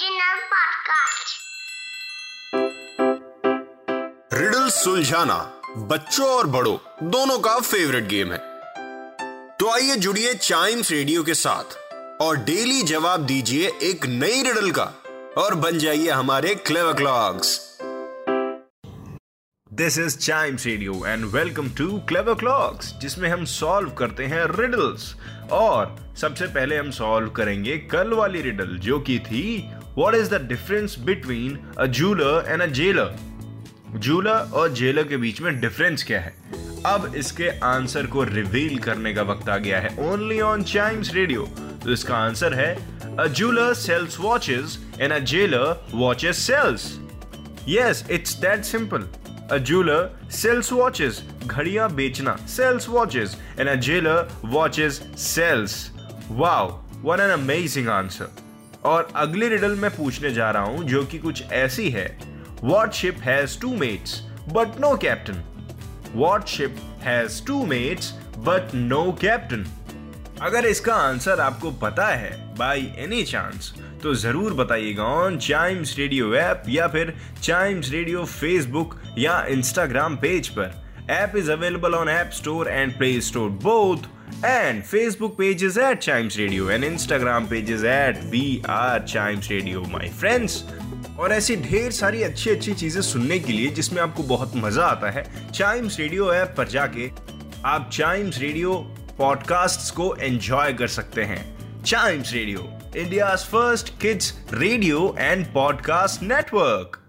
Podcast. Riddle सुलझाना बच्चों और बड़ों, दोनों का फेवरेट गेम है। तो आइए जुड़िए चाइम्स रेडियो के साथ और डेली जवाब दीजिए एक नई रिडल का और बन जाइए हमारे clever clocks this is Chimes Radio and welcome to clever clocks जिसमें हम सॉल्व करते हैं रिडल्स और सबसे पहले हम सॉल्व करेंगे कल वाली रिडल जो की थी what is the difference between a jeweller and a jailer jeweller और जेलर के बीच में डिफरेंस क्या है? अब इसके आंसर को रिवील करने का वक्त आ गया है। ओनली ऑन चाइम्स रेडियो तो इसका आंसर है a jeweller sells watches and a jailer watches sells yes it's that simple a jeweller sells watches घड़ियाँ बेचना sells watches and a jailer watches sells wow one an amazing answer और अगली riddle मैं पूछने जा रहा हूँ, जो कि कुछ ऐसी है। What ship has two mates but no captain what ship has two mates but no captain अगर इसका आंसर आपको पता है बाई एनी चांस तो ज़रूर बताइएगा ऑन चाइम्स रेडियो ऐप या फिर चाइम्स रेडियो फेसबुक या इंस्टाग्राम पेज पर। App is available on app store and play store both and Facebook page is at Chimes Radio and Instagram page is at we are Chimes Radio my friends और ऐसी ढेर सारी अच्छी अच्छी चीज़ें सुनने के लिए जिसमें आपको बहुत मज़ा आता है चाइम्स रेडियो ऐप पर जाके आप चाइम्स रेडियो पॉडकास्ट्स को एंजॉय कर सकते हैं। Chimes Radio India first kids radio and podcast network